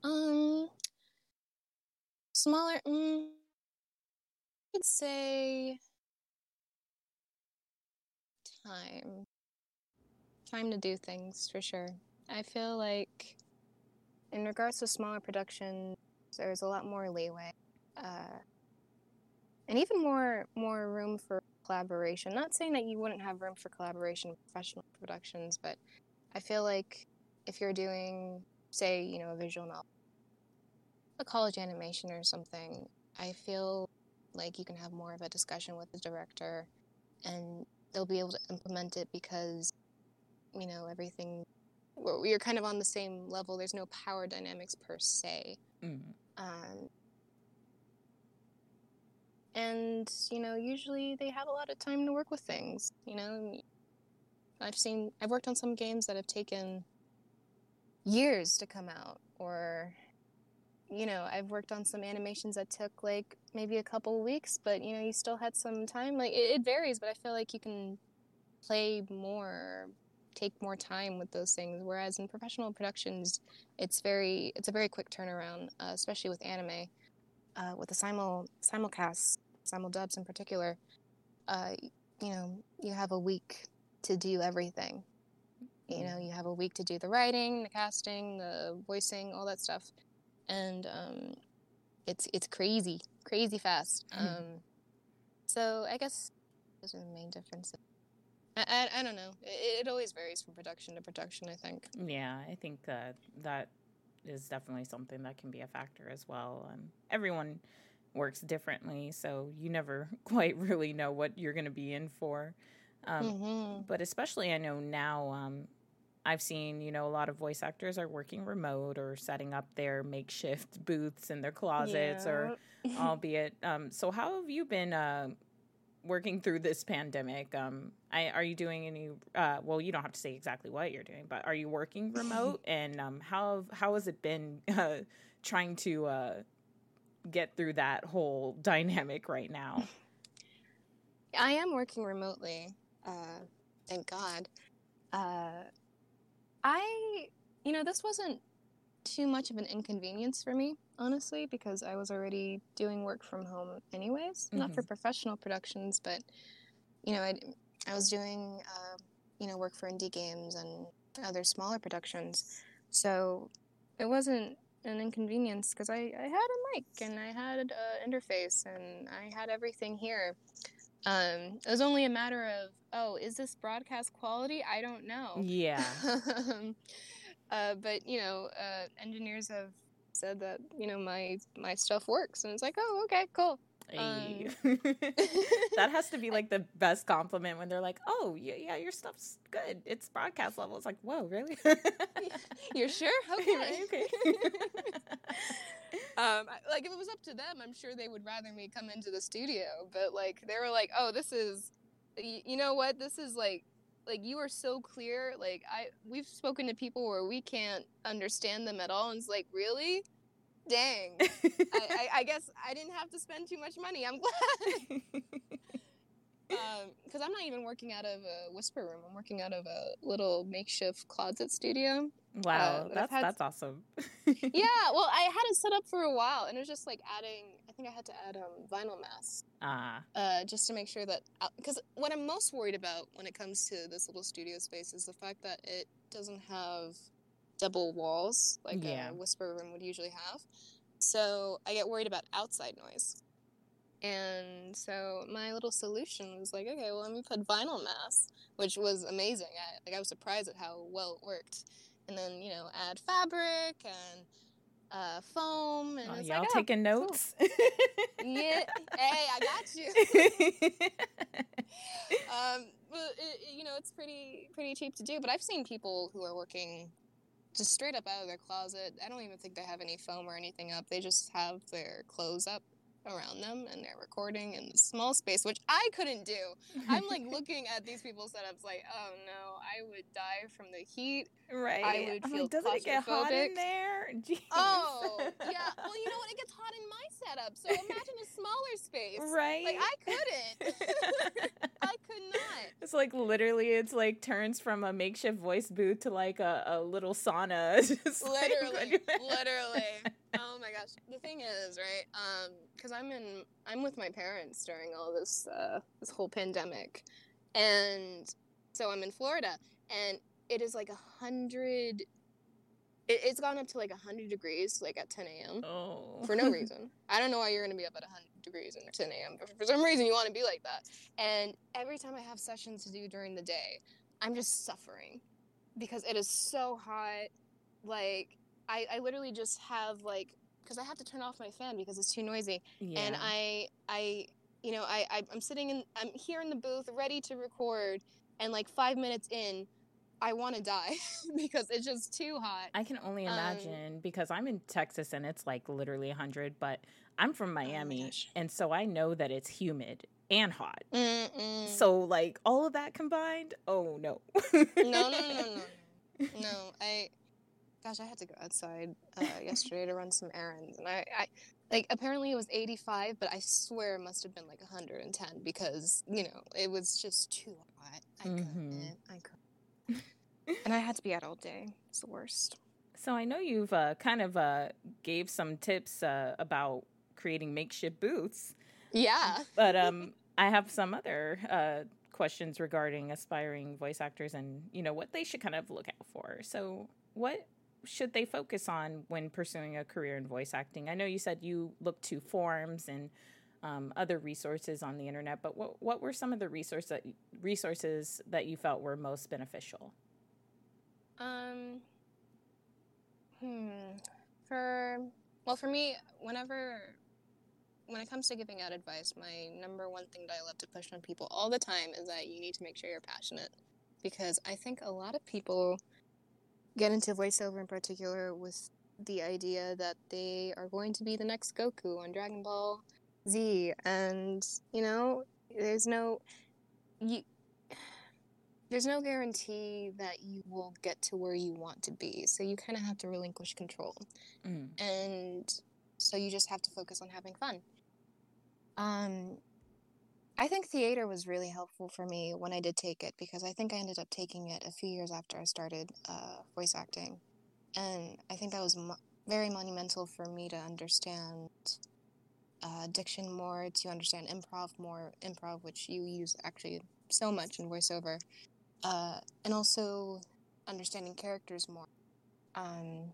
Um, smaller. Mm, I'd say time. Time to do things for sure. I feel like in regards to smaller productions, there's a lot more leeway, uh, and even more more room for collaboration. Not saying that you wouldn't have room for collaboration with professional productions, but I feel like if you're doing, say, you know, a visual novel, a college animation or something, I feel like you can have more of a discussion with the director, and they'll be able to implement it because, you know, everything are kind of on the same level. There's no power dynamics per se. Mm. Um, and you know, usually they have a lot of time to work with things. You know, I've seen, I've worked on some games that have taken years to come out, or you know, I've worked on some animations that took like maybe a couple weeks, but you know, you still had some time. Like it, it varies, but I feel like you can play more take more time with those things. Whereas in professional productions, it's very it's a very quick turnaround, uh, especially with anime, uh, with the simul simulcasts, simul dubs in particular. Uh, you know, you have a week to do everything. You know, you have a week to do the writing, the casting, the voicing, all that stuff. And um, it's it's crazy, crazy fast. Hmm. Um, so I guess those are the main differences. I, I, I don't know. It, it, always varies from production to production. I think. Yeah, I think uh, that is definitely something that can be a factor as well. And everyone works differently, so you never <laughs> quite really know what you're going to be in for. Um, mm-hmm. But especially, I know now um, I've seen, you know, a lot of voice actors are working remote or setting up their makeshift <laughs> booths in their closets, yeah. or <laughs> albeit. Um, so, how have you been uh, working through this pandemic? Um, I, are you doing any? Uh, well, you don't have to say exactly what you're doing, but are you working remote? <laughs> and um, how how has it been uh, trying to uh, get through that whole dynamic right now? I am working remotely. Uh, thank God. Uh, I, you know, this wasn't too much of an inconvenience for me, honestly, because I was already doing work from home anyways. Mm-hmm. Not for mm-hmm. professional productions, but, you know, I, I was doing, uh, you know, work for indie games and other smaller productions. So it wasn't an inconvenience because I, I had a mic and I had an interface and I had everything here. Um, it was only a matter of, oh, is this broadcast quality? I don't know. Yeah. <laughs> uh, but you know, uh, engineers have said that you know my my stuff works, and it's like, oh, okay, cool. Um, <laughs> that has to be <laughs> like the best compliment when they're like, "Oh, yeah, yeah, your stuff's good. It's broadcast level." It's like, "Whoa, really? <laughs> You're sure? Okay, okay." um, like if it was up to them, I'm sure they would rather me come into the studio. But like they were like, "Oh, this is, you know what? This is like." Like you are so clear. Like I, we've spoken to people where we can't understand them at all, and it's like, really? Dang. I, I, I, guess I didn't have to spend too much money. I'm <laughs> glad. Because um, I'm not even working out of a whisper room. I'm working out of a little makeshift closet studio. Wow, uh, that's had, that's awesome. <laughs> yeah, well, I had it set up for a while, and it was just like adding. I think I had to add um, vinyl masks. Ah. Uh, just to make sure that because what I'm most worried about when it comes to this little studio space is the fact that it doesn't have double walls like yeah. a whisper room would usually have. So I get worried about outside noise. And so my little solution was like, okay, well, let me put vinyl masks, which was amazing. I, like I was surprised at how well it worked. And then you know, add fabric and uh, foam. And oh, y'all like, oh, taking notes? Cool. yeah, hey, I got <laughs> you. <laughs> um, well, it, you know, it's pretty pretty cheap to do. But I've seen people who are working just straight up out of their closet. I don't even think they have any foam or anything up. They just have their clothes up around them and they're recording in the small space, which I couldn't do. I'm like <laughs> looking at these people's setups like, oh no, I would die from the heat. Right. I would feel like, Doesn't it get hot in there? <laughs> Jeez. Oh, yeah. Well, you know what? It gets hot in my setup. So imagine a smaller space. Right. Like I couldn't. <laughs> I could not. It's like literally, it's like turns from a makeshift voice booth to like a, a little sauna. literally, like, literally. Oh my gosh. The thing is, right? Um, because I'm in, I'm with my parents during all this, uh, this whole pandemic, and so I'm in Florida, and it is like a hundred it, has gone up to like 100 degrees like at 10 a.m. Oh. For no <laughs> reason. I don't know why you're going to be up at 100 degrees at 10 a.m. But for some reason you want to be like that. And every time I have sessions to do during the day, I'm just suffering because it is so hot. Like, I, I literally just have like, because I have to turn off my fan because it's too noisy. Yeah. And I, I, you know, I, I, I'm sitting in, I'm here in the booth ready to record. And like five minutes in, I want to die <laughs> because it's just too hot. I can only um, imagine um, because I'm in Texas and it's like literally 100, but I'm from oh Miami oh and so I know that it's humid and hot. Mm-mm. So like all of that combined, oh no. no, no, no, no, no. <laughs> No, I gosh, I had to go outside uh, yesterday to run some errands and I, I like apparently it was 85, but I swear it must have been like 110 because, you know, it was just too hot. I mm-hmm. couldn't. I couldn't and I had to be out all day. It's the worst. So I know you've uh, kind of uh, gave some tips uh, about creating makeshift booths. Yeah. But um, I have some other uh, questions regarding aspiring voice actors and you know what they should kind of look out for. So what should they focus on when pursuing a career in voice acting? I know you said you look to forums and um, other resources on the internet, but what what were some of the resource that resources that you felt were most beneficial? Um. Hmm. For well, for me, whenever when it comes to giving out advice, my number one thing that I love to push on people all the time is that you need to make sure you're passionate, because I think a lot of people get into voiceover in particular with the idea that they are going to be the next Goku on Dragon Ball Z, and you know, there's no you. There's no guarantee that you will get to where you want to be, so you kind of have to relinquish control, mm. and so you just have to focus on having fun. Um, I think theater was really helpful for me when I did take it because I think I ended up taking it a few years after I started uh, voice acting, and I think that was mo- very monumental for me to understand uh, diction more, to understand improv more, improv, which you use actually so much in voiceover, uh, and also understanding characters more. Um,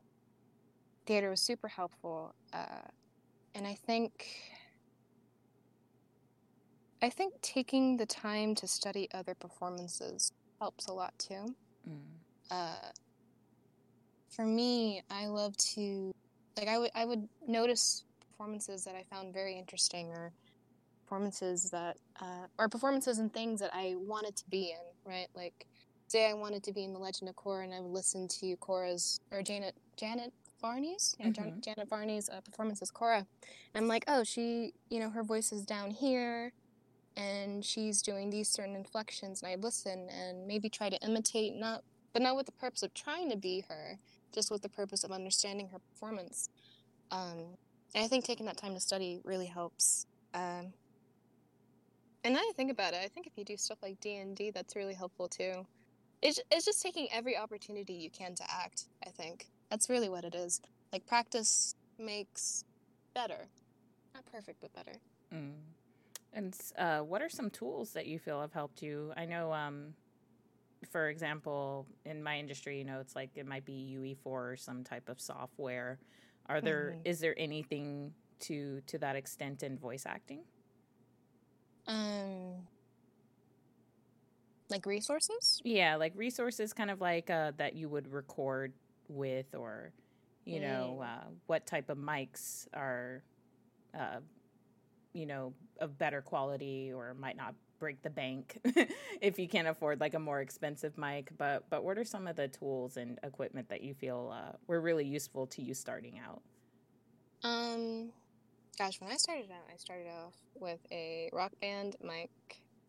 theater was super helpful, uh, and I think. I think taking the time to study other performances helps a lot too. Mm. Uh, for me, I love to like I would I would notice performances that I found very interesting or performances that uh, or performances and things that I wanted to be in, right? Like say I wanted to be in The Legend of Korra and I would listen to Korra's or Janet Janet Varney's, yeah, mm-hmm. Janet Varney's uh, performance as Korra. And I'm like, oh, she, you know, her voice is down here, and she's doing these certain inflections, and I listen and maybe try to imitate, not, but not with the purpose of trying to be her, just with the purpose of understanding her performance. Um, and I think taking that time to study really helps. Um, and now I think about it, I think if you do stuff like D and D, that's really helpful too. It's it's just taking every opportunity you can to act. I think that's really what it is. Like practice makes better, not perfect, but better. Mm. And uh, what are some tools that you feel have helped you? I know, um, for example, in my industry, you know, it's like it might be UE4 or some type of software are there mm-hmm. is there anything to to that extent in voice acting? Um like resources? Yeah, like resources kind of like uh, that you would record with or you mm. know, uh, what type of mics are uh, you know, of better quality or might not break the bank <laughs> if you can't afford like a more expensive mic. But but what are some of the tools and equipment that you feel uh, were really useful to you starting out? Um, gosh, when I started out, I started off with a rock band mic.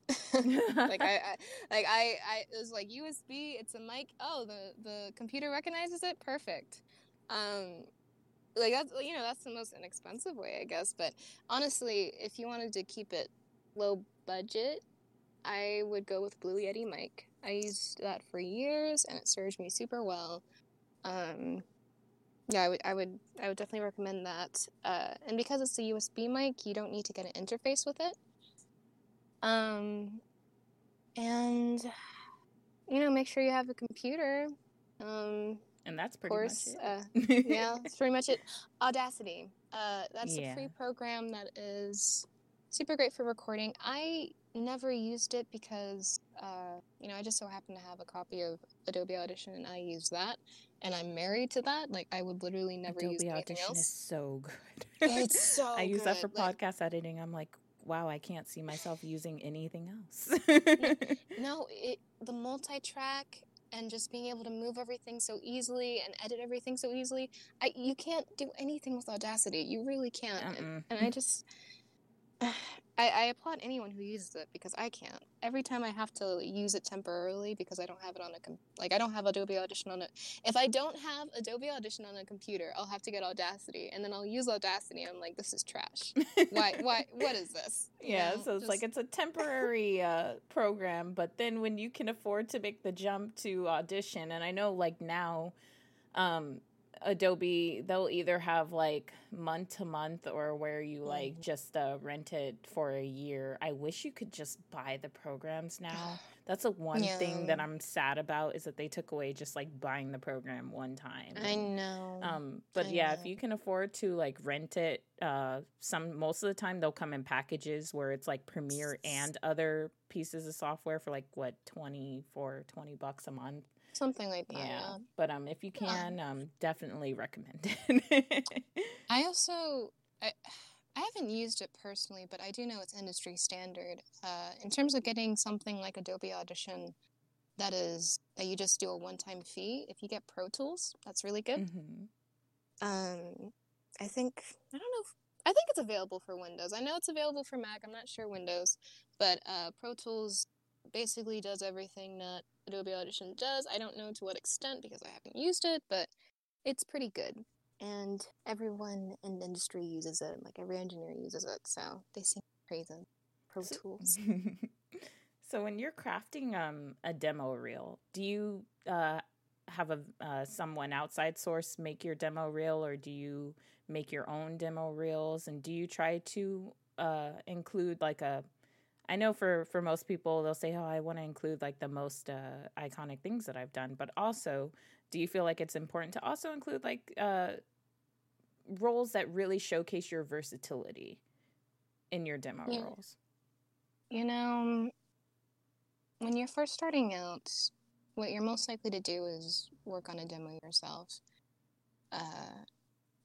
<laughs> like I, I, like I, I it was like USB. It's a mic. Oh, the the computer recognizes it. Perfect. Um, like that's you know that's the most inexpensive way, I guess. But honestly, if you wanted to keep it low budget, I would go with Blue Yeti mic. I used that for years and it served me super well. Um, yeah, I would, I would, I would definitely recommend that. Uh, and because it's a USB mic, you don't need to get an interface with it. Um, and you know, make sure you have a computer. Um, and that's pretty course, much it. uh, <laughs> yeah, that's pretty much it. Audacity. Uh, that's yeah. a free program that is super great for recording. I never used it because, uh, you know, I just so happen to have a copy of Adobe Audition and I use that. And I'm married to that. Like, I would literally never Adobe use anything Audition else. is so good. It's <laughs> so I use good. that for like, podcast editing. I'm like, wow, I can't see myself using anything else. <laughs> no, it, the multi track and just being able to move everything so easily and edit everything so easily. I, you can't do anything with Audacity. You really can't. And, and I mm. just I, I, applaud anyone who uses it because I can't. Every time I have to use it temporarily because I don't have it on a com- like I don't have Adobe Audition on it. If I don't have Adobe Audition on a computer, I'll have to get Audacity, and then I'll use Audacity. I'm like, this is trash. why? <laughs> Why? What is this? You yeah, know, so it's just... like it's a temporary uh, program, but then when you can afford to make the jump to Audition, and I know like now. Um, Adobe, they'll either have like month to month or where you like mm. just uh, rent it for a year. I wish you could just buy the programs now. <sighs> That's the one yeah. thing that I'm sad about is that they took away just like buying the program one time. I know. Um, but I yeah, know. if you can afford to like rent it, uh, some most of the time they'll come in packages where it's like Premiere and other pieces of software for like what 24, 20 bucks a month. Something like that. Yeah. yeah. But um, if you can, um, definitely recommend it. <laughs> I also. I, I haven't used it personally, but I do know it's industry standard. Uh, in terms of getting something like Adobe Audition, that is that you just do a one-time fee. If you get Pro Tools, that's really good. Mm-hmm. Um, I think I don't know. If, I think it's available for Windows. I know it's available for Mac. I'm not sure Windows, but uh, Pro Tools basically does everything that Adobe Audition does. I don't know to what extent because I haven't used it, but it's pretty good and everyone in the industry uses it. Like every engineer uses it, so they sing praising Pro Tools. <laughs> so when you're crafting um, a demo reel, do you uh, have a uh, someone outside source make your demo reel, or do you make your own demo reels? And do you try to uh, include like a I know for for most people they'll say, "Oh, I want to include like the most uh, iconic things that I've done," but also, do you feel like it's important to also include like uh, roles that really showcase your versatility in your demo yeah. roles? You know, when you're first starting out, what you're most likely to do is work on a demo yourself. Uh,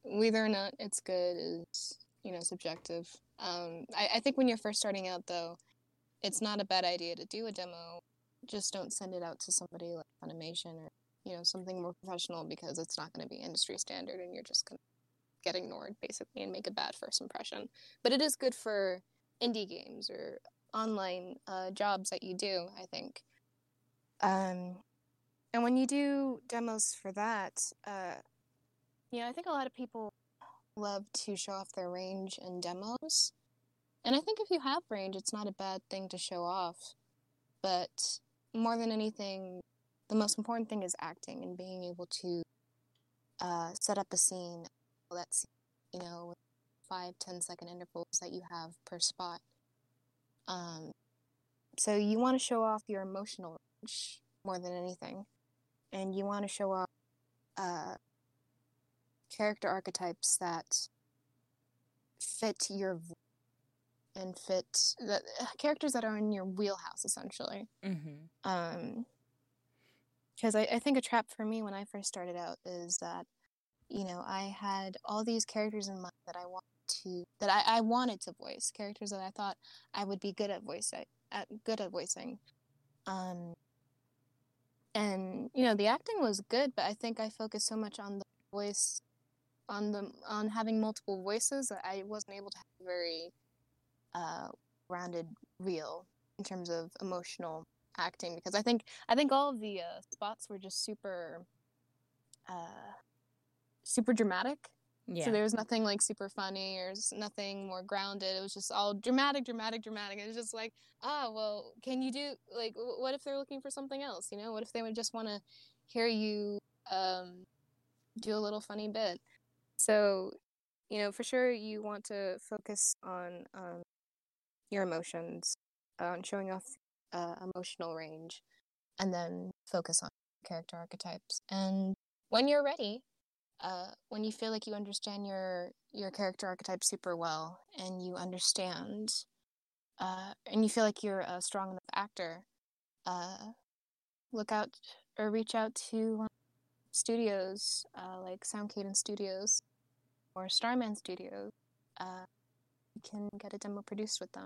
whether or not it's good is, you know, subjective. Um, I, I think when you're first starting out, though, it's not a bad idea to do a demo. Just don't send it out to somebody like Funimation or you know something more professional because it's not going to be industry standard, and you're just going to get ignored basically and make a bad first impression. But it is good for indie games or online uh, jobs that you do. I think. Um, and when you do demos for that, uh, you know, I think a lot of people love to show off their range in demos. And I think if you have range, it's not a bad thing to show off. But more than anything, the most important thing is acting and being able to uh, set up a scene that's, you know, five, ten second intervals that you have per spot. Um, so you want to show off your emotional range more than anything. And you want to show off uh, character archetypes that fit your and fit the uh, characters that are in your wheelhouse essentially mm-hmm. um because I, I think a trap for me when i first started out is that you know i had all these characters in mind that i want to that I, I wanted to voice characters that i thought i would be good at voice at, at good at voicing um and you know the acting was good but i think i focused so much on the voice on the on having multiple voices that i wasn't able to have very uh, rounded reel in terms of emotional acting because I think I think all of the uh, spots were just super uh, super dramatic. Yeah. So there was nothing like super funny or nothing more grounded. It was just all dramatic, dramatic, dramatic. It was just like, ah, well, can you do like what if they're looking for something else? You know, what if they would just want to hear you um, do a little funny bit? So, you know, for sure you want to focus on um, your emotions, on showing off uh, emotional range, and then focus on character archetypes. And when you're ready, uh, when you feel like you understand your your character archetype super well, and you understand, uh, and you feel like you're a strong enough actor, uh, look out or reach out to studios uh, like Sound Cadence Studios or Starman Studios. Uh, you can get a demo produced with them.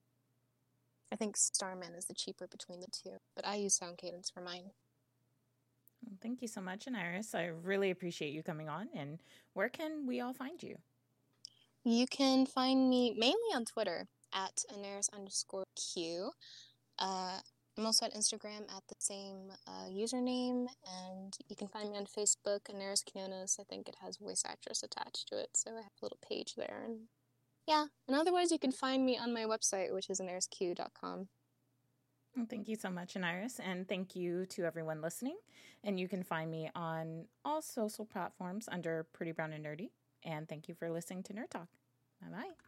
I think Starman is the cheaper between the two, but I use Sound Cadence for mine. Well, thank you so much, Anairis. I really appreciate you coming on. And where can we all find you? You can find me mainly on Twitter at Anairis underscore Q. Uh, I'm also at Instagram at the same uh, username, and you can find me on Facebook, Anairis Quinones. I think it has voice actress attached to it, so I have a little page there, and yeah, and otherwise you can find me on my website, which is anairisq.com. Well, thank you so much, Anairis, and thank you to everyone listening. And you can find me on all social platforms under Pretty Brown and Nerdy. And thank you for listening to Nerd Talk. Bye bye.